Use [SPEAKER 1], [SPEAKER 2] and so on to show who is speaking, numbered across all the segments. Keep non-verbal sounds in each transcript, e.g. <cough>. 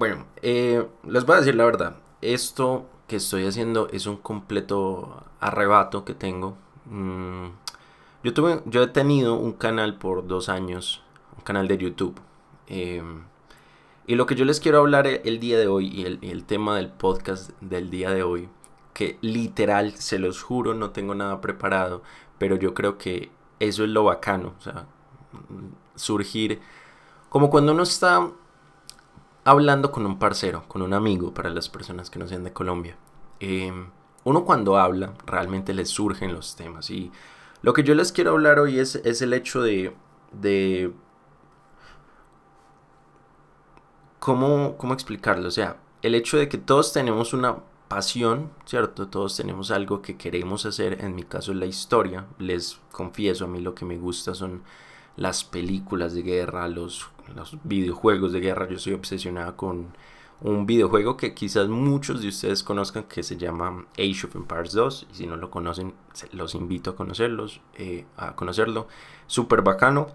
[SPEAKER 1] Bueno, eh, les voy a decir la verdad. Esto que estoy haciendo es un completo arrebato que tengo. Mm, yo, tuve, yo he tenido un canal por dos años, un canal de YouTube. Em, y lo que yo les quiero hablar el, día de hoy y el, y el, tema del podcast del día de hoy, que literal, se los juro, no tengo nada preparado, pero yo creo que eso es lo bacano, o sea, surgir como cuando uno está hablando con un parcero, con un amigo, para las personas que no sean de Colombia. Em, uno cuando habla, realmente le surgen los temas. Y lo que yo les quiero hablar hoy es, es el hecho de... de ¿cómo, ¿Cómo explicarlo? O sea, el hecho de que todos tenemos una pasión, ¿cierto? Todos tenemos algo que queremos hacer. En mi caso la historia. Les confieso, a mí lo que me gusta son las películas de guerra, los, los videojuegos de guerra. Yo soy obsesionada con un videojuego que quizás muchos de ustedes conozcan que se llama Age of Empires 2 y si no lo conocen los invito a conocerlos eh, a conocerlo. Súper bacano.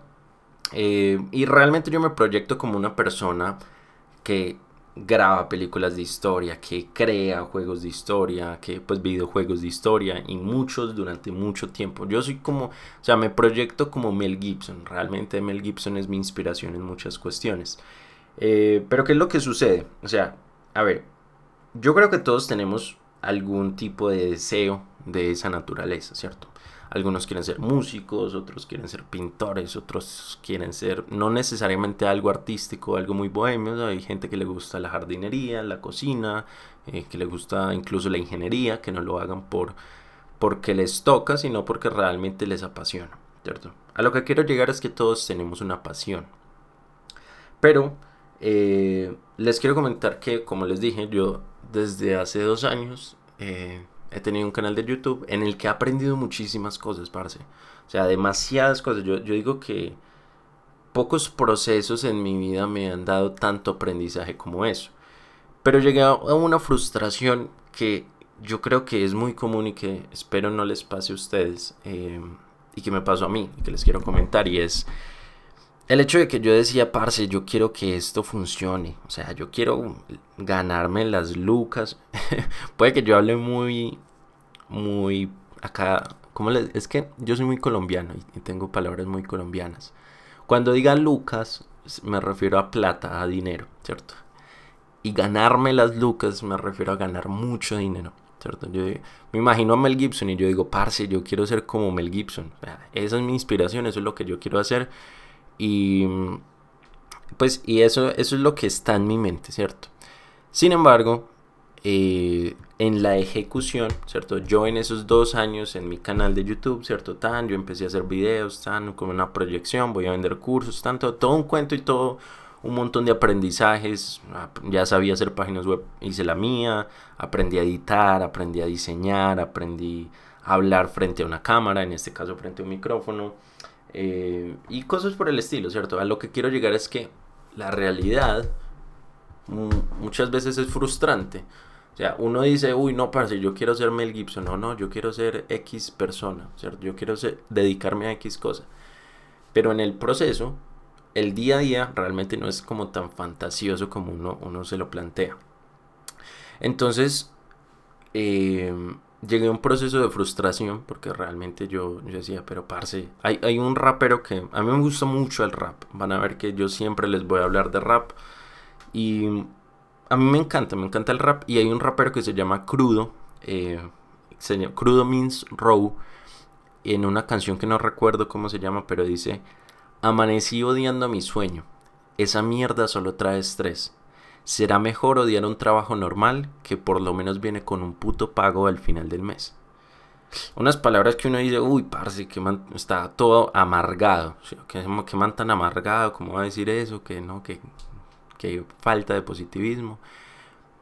[SPEAKER 1] Eh, y realmente yo me proyecto como una persona que graba películas de historia, que crea juegos de historia, que pues videojuegos de historia y muchos durante mucho tiempo. Yo soy como, o sea, me proyecto como Mel Gibson. Realmente Mel Gibson es mi inspiración en muchas cuestiones. Eh, pero ¿qué es lo que sucede? O sea, a ver, yo creo que todos tenemos algún tipo de deseo de esa naturaleza, ¿cierto? Algunos quieren ser músicos, otros quieren ser pintores, otros quieren ser no necesariamente algo artístico, algo muy bohemio. Hay gente que le gusta la jardinería, la cocina, eh, que le gusta incluso la ingeniería, que no lo hagan por porque les toca, sino porque realmente les apasiona, ¿cierto? A lo que quiero llegar es que todos tenemos una pasión. Pero eh, les quiero comentar que, como les dije, yo desde hace dos años eh, he tenido un canal de YouTube en el que he aprendido muchísimas cosas, parce. O sea, demasiadas cosas. Yo, yo digo que pocos procesos en mi vida me han dado tanto aprendizaje como eso. Pero llegué a una frustración que yo creo que es muy común y que espero no les pase a ustedes eh, y que me pasó a mí y que les quiero comentar y es el hecho de que yo decía, parce, yo quiero que esto funcione. O sea, yo quiero ganarme las lucas. <laughs> Puede que yo hable muy, muy acá. ¿cómo le, es que yo soy muy colombiano y tengo palabras muy colombianas. Cuando diga lucas, me refiero a plata, a dinero, ¿cierto? Y ganarme las lucas me refiero a ganar mucho dinero, ¿cierto? Yo me imagino a Mel Gibson y yo digo, parce, yo quiero ser como Mel Gibson. esa es mi inspiración, eso es lo que yo quiero hacer y pues y eso, eso es lo que está en mi mente, ¿cierto? Sin embargo, eh, en la ejecución, ¿cierto? Yo en esos dos años en mi canal de YouTube, ¿cierto? Tan, yo empecé a hacer videos, tan, como una proyección, voy a vender cursos, tanto, todo un cuento y todo un montón de aprendizajes, ya sabía hacer páginas web, hice la mía, aprendí a editar, aprendí a diseñar, aprendí a hablar frente a una cámara, en este caso frente a un micrófono, eh, y cosas por el estilo, ¿cierto? A lo que quiero llegar es que la realidad muchas veces es frustrante. O sea, uno dice, uy, no, parce, yo quiero ser Mel Gibson. No, no, yo quiero ser X persona, ¿cierto? Yo quiero dedicarme a X cosa. Pero en el proceso, el día a día realmente no es como tan fantasioso como uno, uno se lo plantea. Entonces, eh, llegué a un proceso de frustración porque realmente yo, decía, pero parce, hay, hay, un rapero que a mí me gusta mucho el rap. Van a ver que yo siempre les voy a hablar de rap. Y a mí me encanta, me encanta el rap. Y hay un rapero que se llama Crudo. Eh, Crudo means raw. En una canción que no recuerdo cómo se llama, pero dice, amanecí odiando a mi sueño. Esa mierda solo trae estrés. Será mejor odiar un trabajo normal que por lo menos viene con un puto pago al final del mes. Unas palabras que uno dice, uy, parce, que está todo amargado. Que, que man tan amargado, ¿cómo va a decir eso? Que no, que, que falta de positivismo.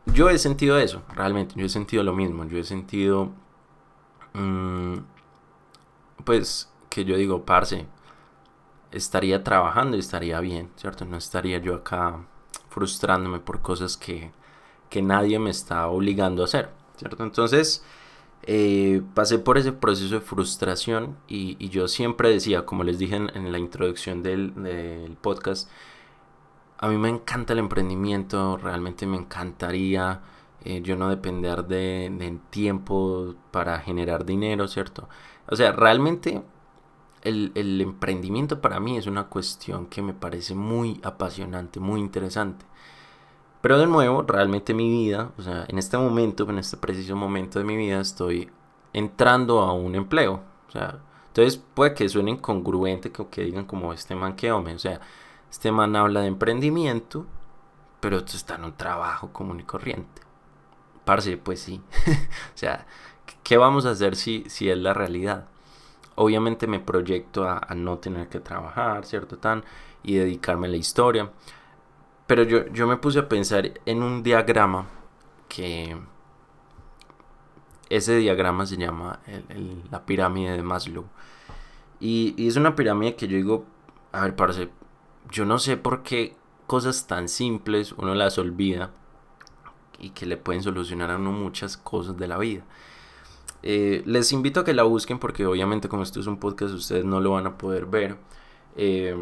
[SPEAKER 1] Yo he sentido eso, realmente. Yo he sentido lo mismo. Yo he sentido, mmm, pues, que yo digo, parce, estaría trabajando y estaría bien, ¿cierto? No estaría yo acá frustrándome por cosas que, nadie me está obligando a hacer, ¿cierto? Entonces, eh, pasé por ese proceso de frustración y, yo siempre decía, como les dije en, la introducción del, podcast, a mí me encanta el emprendimiento, realmente me encantaría eh, yo no depender de, tiempo para generar dinero, ¿cierto? O sea, realmente el, el, emprendimiento para mí es una cuestión que me parece muy apasionante, muy interesante. Pero de nuevo, realmente mi vida, o sea, en este momento, en este preciso momento de mi vida, estoy entrando a un empleo. O sea, entonces puede que suene incongruente que, que digan como este man que hombre. O sea, este man habla de emprendimiento, pero está en un trabajo común y corriente. Parce, pues sí. <laughs> o sea, ¿qué vamos a hacer si, si es la realidad? Obviamente me proyecto a, no tener que trabajar, ¿cierto? Tan, y dedicarme a la historia. Pero yo, yo me puse a pensar en un diagrama que... Ese diagrama se llama la pirámide de Maslow. Y, es una pirámide que yo digo, a ver, parce, yo no sé por qué cosas tan simples uno las olvida y que le pueden solucionar a uno muchas cosas de la vida. Eh, les invito a que la busquen porque obviamente como esto es un podcast ustedes no lo van a poder ver. Eh,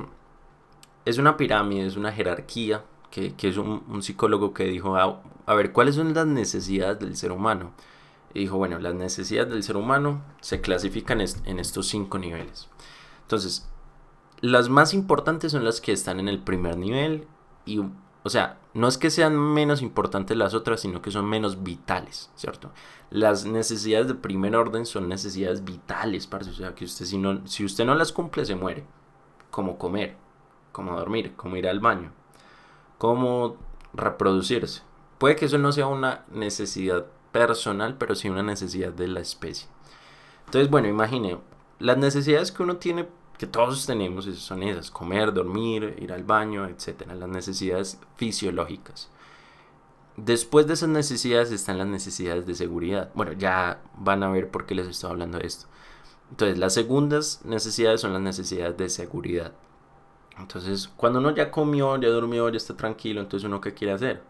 [SPEAKER 1] es una pirámide, es una jerarquía que, es un, psicólogo que dijo, ah, a ver, ¿cuáles son las necesidades del ser humano? Y dijo, bueno, las necesidades del ser humano se clasifican en estos cinco niveles. Entonces, las más importantes son las que están en el primer nivel y o sea, no es que sean menos importantes las otras, sino que son menos vitales, ¿cierto? Las necesidades de primer orden son necesidades vitales, parce. O sea, que usted si, no, si usted no las cumple, se muere. Como comer, como dormir, como ir al baño, como reproducirse. Puede que eso no sea una necesidad personal, pero sí una necesidad de la especie. Entonces, bueno, imagine, las necesidades que uno tiene que todos tenemos, son esas, comer, dormir, ir al baño, etcétera, las necesidades fisiológicas. Después de esas necesidades están las necesidades de seguridad. Bueno, ya van a ver por qué les estoy hablando de esto. Entonces, las segundas necesidades son las necesidades de seguridad. Entonces, cuando uno ya comió, ya durmió, ya está tranquilo, entonces uno qué quiere hacer?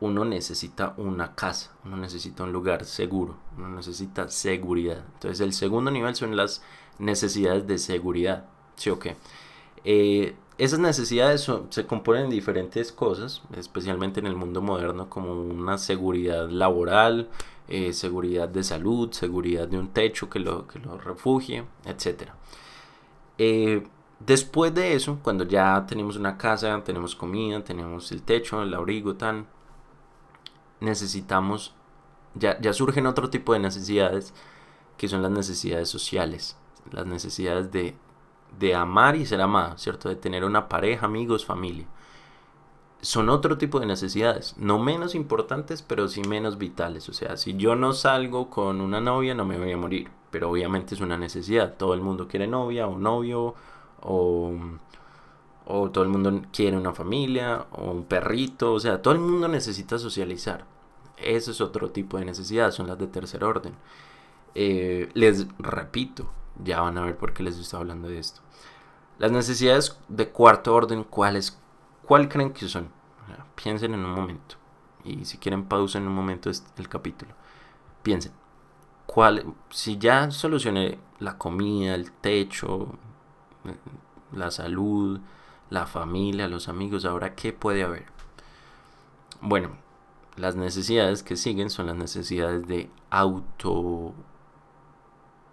[SPEAKER 1] Uno necesita una casa, uno necesita un lugar seguro, uno necesita seguridad. Entonces, el segundo nivel son las necesidades de seguridad. ¿Sí o? Eh, esas necesidades se componen de diferentes cosas, especialmente en el mundo moderno, como una seguridad laboral, eh, seguridad de salud, seguridad de un techo que lo, que refugie, etc. Eh, después de eso, cuando ya tenemos una casa, tenemos comida, tenemos el techo, el abrigo, tan, necesitamos, ya, ya surgen otro tipo de necesidades que son las necesidades sociales las necesidades de, de amar y ser amado, ¿cierto? De tener una pareja, amigos, familia. Son otro tipo de necesidades, no menos importantes, pero sí menos vitales. O sea, si yo no salgo con una novia, no me voy a morir, pero obviamente es una necesidad. Todo el mundo quiere novia o novio, o, o todo el mundo quiere una familia, o un perrito, o sea, todo el mundo necesita socializar. Ese es otro tipo de necesidad, son las de tercer orden. Eh, les repito, ya van a ver por qué les estoy hablando de esto. Las necesidades de cuarto orden, ¿cuáles? ¿Cuál creen que son? piensen en un momento. Y si quieren pausa en un momento el capítulo. Piensen. ¿Cuál, si ya solucioné la comida, el techo, la salud, la familia, los amigos, ahora qué puede haber? Bueno, las necesidades que siguen son las necesidades de auto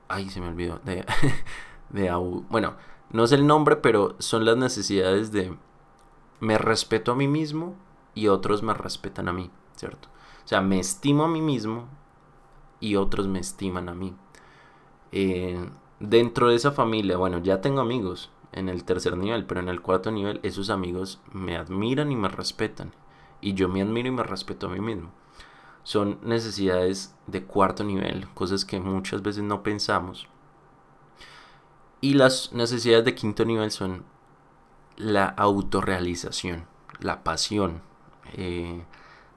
[SPEAKER 1] Ay, se me olvidó. De, <laughs> de bueno, no sé el nombre, pero son las necesidades de me respeto a mí mismo y otros me respetan a mí, ¿cierto? O sea, me estimo a mí mismo y otros me estiman a mí. Eh, dentro de esa familia, bueno, ya tengo amigos en el tercer nivel, pero en el cuarto nivel esos amigos me admiran y me respetan. Y yo me admiro y me respeto a mí mismo son necesidades de cuarto nivel, cosas que muchas veces no pensamos. Y las necesidades de quinto nivel son la autorrealización, la pasión, eh,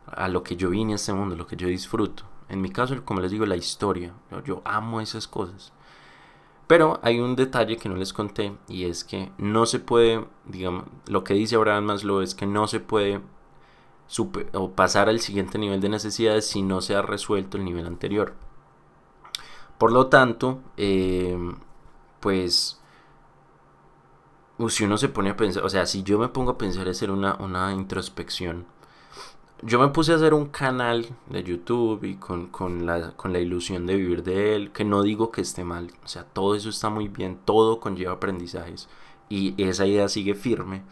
[SPEAKER 1] a lo que yo vine a este mundo, lo que yo disfruto. En mi caso, como les digo, la historia. Yo amo esas cosas. Pero hay un detalle que no les conté y es que no se puede, digamos, lo que dice Abraham Maslow es que no se puede o pasar al siguiente nivel de necesidades si no se ha resuelto el nivel anterior. Por lo tanto, em, pues si uno se pone a pensar, o sea, si yo me pongo a pensar hacer una, una introspección, yo me puse a hacer un canal de YouTube y con, con, la, con la ilusión de vivir de él, que no digo que esté mal, o sea, todo eso está muy bien, todo conlleva aprendizajes y esa idea sigue firme,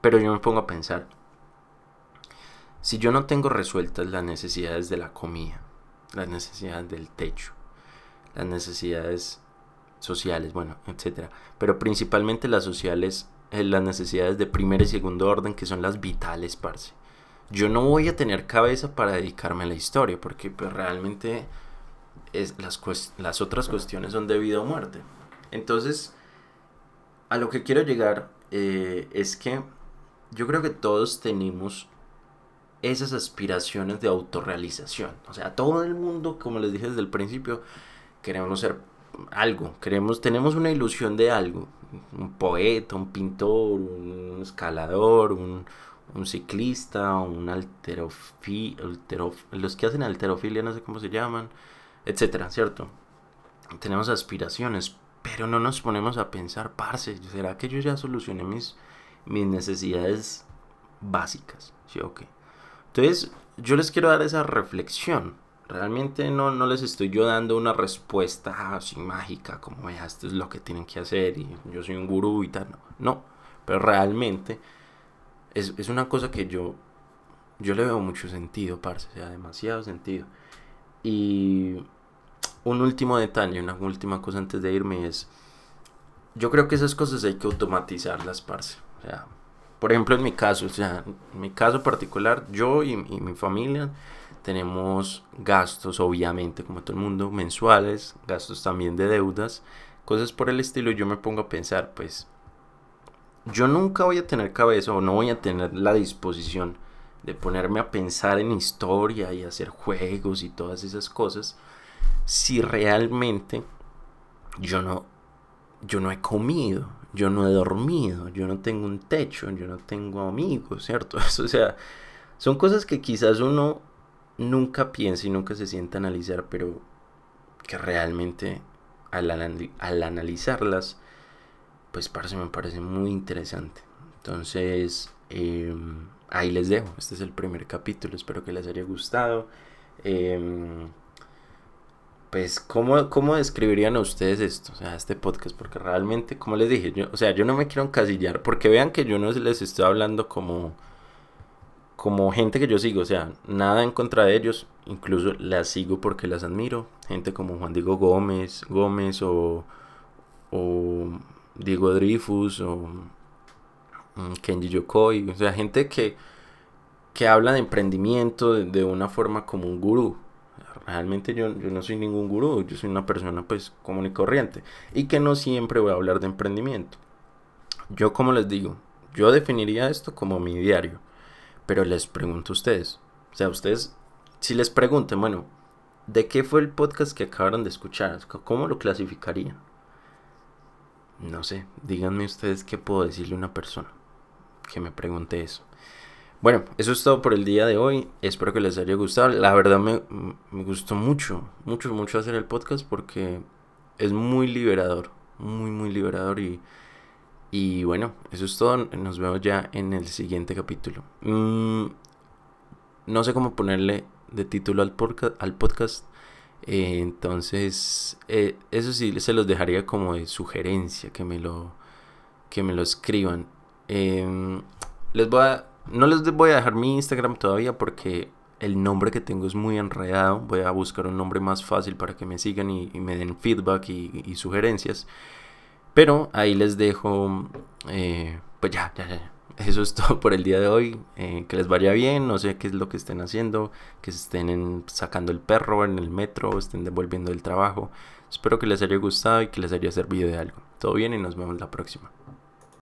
[SPEAKER 1] pero yo me pongo a pensar, si yo no tengo resueltas las necesidades de la comida, las necesidades del techo, las necesidades sociales, bueno, etcétera, pero principalmente las sociales, eh, las necesidades de primer y segundo orden que son las vitales, parce. Yo no voy a tener cabeza para dedicarme a la historia porque pues, realmente es, las, las otras cuestiones son de vida o muerte. Entonces, a lo que quiero llegar eh, es que yo creo que todos tenemos esas aspiraciones de autorrealización. O sea, todo el mundo, como les dije desde el principio, queremos ser algo, queremos, tenemos una ilusión de algo, un poeta, un pintor, un escalador, un, ciclista, un alterofilia, los que hacen alterofilia no sé cómo se llaman, etcétera, ¿cierto? Tenemos aspiraciones, pero no nos ponemos a pensar, parce, ¿será que yo ya solucioné mis, mis necesidades básicas? ¿Sí o qué? Entonces, yo les quiero dar esa reflexión Realmente no, no les estoy yo dando una respuesta así mágica, como vea, esto es lo que tienen que hacer y yo soy un gurú y tal. No, no. pero realmente es, es, una cosa que yo, yo le veo mucho sentido, parce, o sea, demasiado sentido. Y un último detalle, una última cosa antes de irme es, yo creo que esas cosas hay que automatizarlas, parce. O sea, por ejemplo, en mi caso, o sea, en mi caso particular, yo y, y mi familia tenemos gastos, obviamente, como todo el mundo, mensuales, gastos también de deudas, cosas por el estilo. Yo me pongo a pensar, pues, yo nunca voy a tener cabeza o no voy a tener la disposición de ponerme a pensar en historia y hacer juegos y todas esas cosas si realmente yo no yo no he comido, yo no he dormido, yo no tengo un techo, yo no tengo amigos, ¿cierto? <laughs> o sea, son cosas que quizás uno nunca piensa y nunca se sienta a analizar, pero que realmente al, al analizarlas, pues parece, me parece muy interesante. Entonces, em, ahí les dejo. Este es el primer capítulo. Espero que les haya gustado. Em, pues, ¿cómo, ¿cómo describirían a ustedes esto? O sea, este podcast. Porque realmente, como les dije, yo, o sea, yo no me quiero encasillar. Porque vean que yo no les estoy hablando como como gente que yo sigo, o sea, nada en contra de ellos, incluso las sigo porque las admiro, gente como Juan Diego Gómez, Gómez o Diego Dreyfus o mm, Kenji Yokoi, o sea, gente que, que habla de emprendimiento de, una forma como un gurú. Realmente yo, yo, no soy ningún gurú, yo soy una persona pues común y corriente y que no siempre voy a hablar de emprendimiento. Yo como les digo, yo definiría esto como mi diario pero les pregunto a ustedes, o sea, ustedes, si les pregunten, bueno, ¿de qué fue el podcast que acabaron de escuchar? ¿Cómo lo clasificarían? No sé, díganme ustedes qué puedo decirle a una persona que me pregunte eso. Bueno, eso es todo por el día de hoy. Espero que les haya gustado. La verdad me, gustó mucho, mucho, mucho hacer el podcast porque es muy liberador, muy, muy liberador y y bueno, eso es todo. Nos vemos ya en el siguiente capítulo. Mm, no sé cómo ponerle de título al, al podcast. Eh, entonces, eh, eso sí, se los dejaría como de sugerencia, que me lo, que me lo escriban. Em, les voy no les voy a dejar mi Instagram todavía porque el nombre que tengo es muy enredado. Voy a buscar un nombre más fácil para que me sigan y, me den feedback y sugerencias. Pero ahí les dejo, eh, pues ya, ya, ya. Eso es <laughs> todo por el día de hoy. Eh, que les vaya bien, no sé qué es lo que estén haciendo, que se estén sacando el perro en el metro, estén devolviendo el trabajo. Espero que les haya gustado y que les haya servido de algo. Todo bien y nos vemos la próxima.